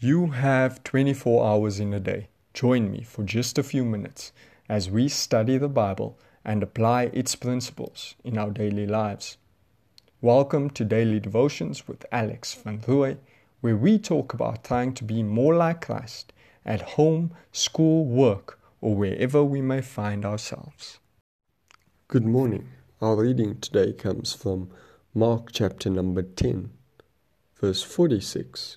You have 24 hours in a day. Join me for just a few minutes as we study the Bible and apply its principles in our daily lives. Welcome to Daily Devotions with Alex van Rooy, where we talk about trying to be more like Christ at home, school, work, or wherever we may find ourselves. Good morning. Our reading today comes from Mark chapter number 10, verse 46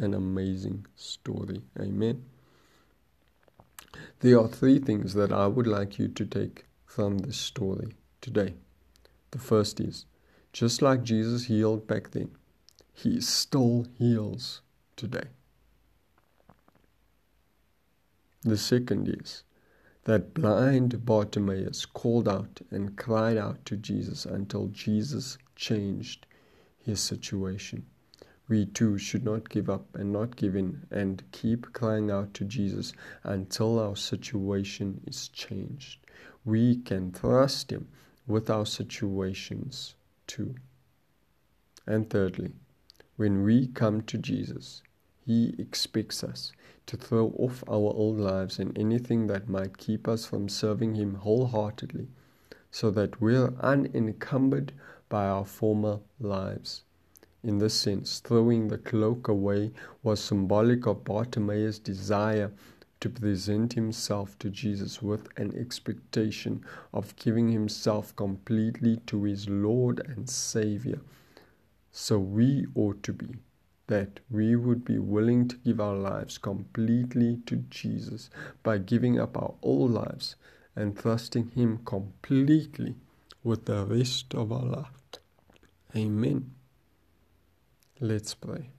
an amazing story. Amen. There are three things that I would like you to take from this story today. The first is just like Jesus healed back then, he still heals today. The second is that blind Bartimaeus called out and cried out to Jesus until Jesus changed his situation we too should not give up and not give in and keep crying out to Jesus until our situation is changed. We can trust Him with our situations too. And thirdly, when we come to Jesus, He expects us to throw off our old lives and anything that might keep us from serving Him wholeheartedly, so that we're unencumbered by our former lives. In this sense, throwing the cloak away was symbolic of Bartimaeus' desire to present himself to Jesus with an expectation of giving himself completely to his Lord and Savior. So we ought to be that we would be willing to give our lives completely to Jesus by giving up our old lives and trusting Him completely with the rest of our life. Amen. Let's pray.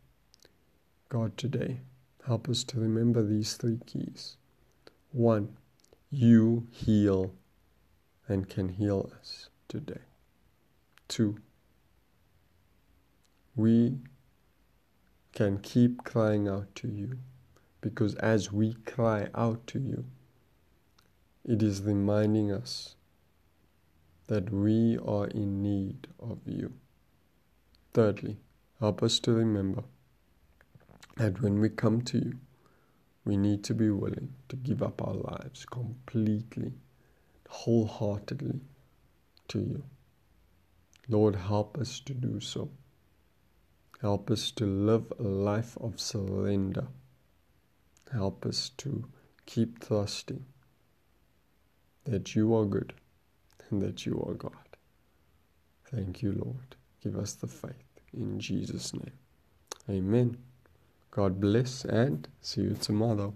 God, today, help us to remember these three keys. One, you heal and can heal us today. Two, we can keep crying out to you because as we cry out to you, it is reminding us that we are in need of you. Thirdly, Help us to remember that when we come to you, we need to be willing to give up our lives completely, wholeheartedly to you. Lord, help us to do so. Help us to live a life of surrender. Help us to keep trusting that you are good and that you are God. Thank you, Lord. Give us the faith in Jesus' name. Amen. God bless and see you tomorrow.